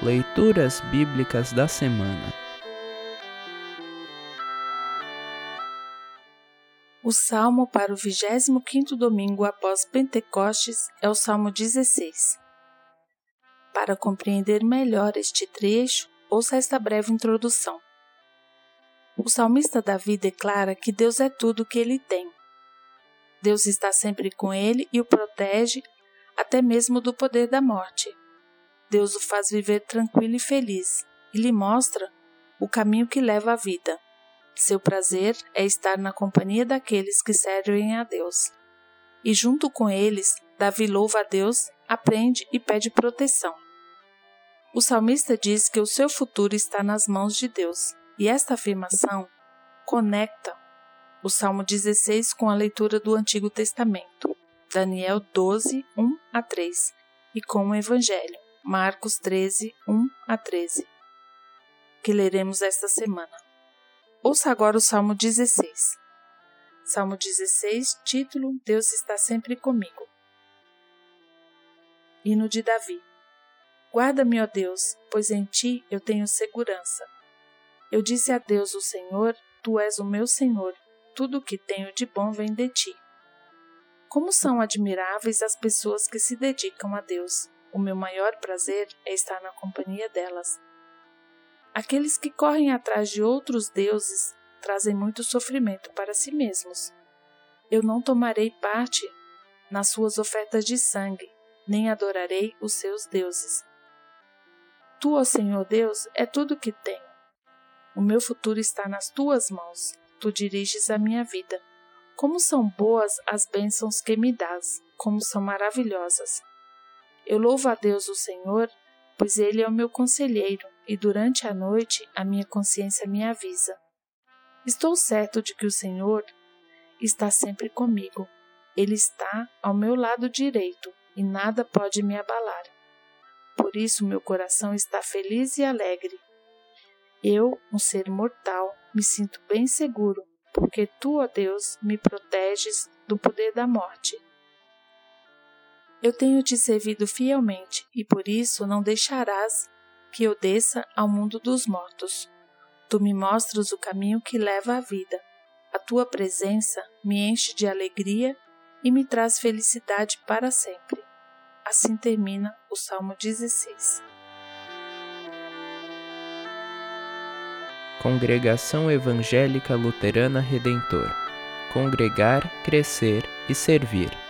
Leituras Bíblicas da Semana O salmo para o 25º domingo após Pentecostes é o Salmo 16. Para compreender melhor este trecho, ouça esta breve introdução. O salmista Davi declara que Deus é tudo o que ele tem. Deus está sempre com ele e o protege até mesmo do poder da morte. Deus o faz viver tranquilo e feliz e lhe mostra o caminho que leva à vida. Seu prazer é estar na companhia daqueles que servem a Deus. E junto com eles, Davi louva a Deus, aprende e pede proteção. O salmista diz que o seu futuro está nas mãos de Deus, e esta afirmação conecta o Salmo 16 com a leitura do Antigo Testamento, Daniel 12, 1 a 3, e com o Evangelho. Marcos 13, 1 a 13, que leremos esta semana. Ouça agora o Salmo 16. Salmo 16, título Deus está sempre comigo. Hino de Davi. Guarda-me, ó Deus, pois em ti eu tenho segurança. Eu disse a Deus, o Senhor, tu és o meu Senhor, tudo o que tenho de bom vem de ti. Como são admiráveis as pessoas que se dedicam a Deus. O meu maior prazer é estar na companhia delas. Aqueles que correm atrás de outros deuses trazem muito sofrimento para si mesmos. Eu não tomarei parte nas suas ofertas de sangue, nem adorarei os seus deuses. Tu, ó Senhor Deus, é tudo que tenho. O meu futuro está nas tuas mãos. Tu diriges a minha vida. Como são boas as bênçãos que me dás, como são maravilhosas. Eu louvo a Deus o Senhor, pois Ele é o meu conselheiro, e durante a noite a minha consciência me avisa. Estou certo de que o Senhor está sempre comigo. Ele está ao meu lado direito e nada pode me abalar. Por isso meu coração está feliz e alegre. Eu, um ser mortal, me sinto bem seguro, porque tu, ó Deus, me proteges do poder da morte. Eu tenho te servido fielmente e por isso não deixarás que eu desça ao mundo dos mortos. Tu me mostras o caminho que leva à vida. A tua presença me enche de alegria e me traz felicidade para sempre. Assim termina o Salmo 16. Congregação Evangélica Luterana Redentor Congregar, Crescer e Servir.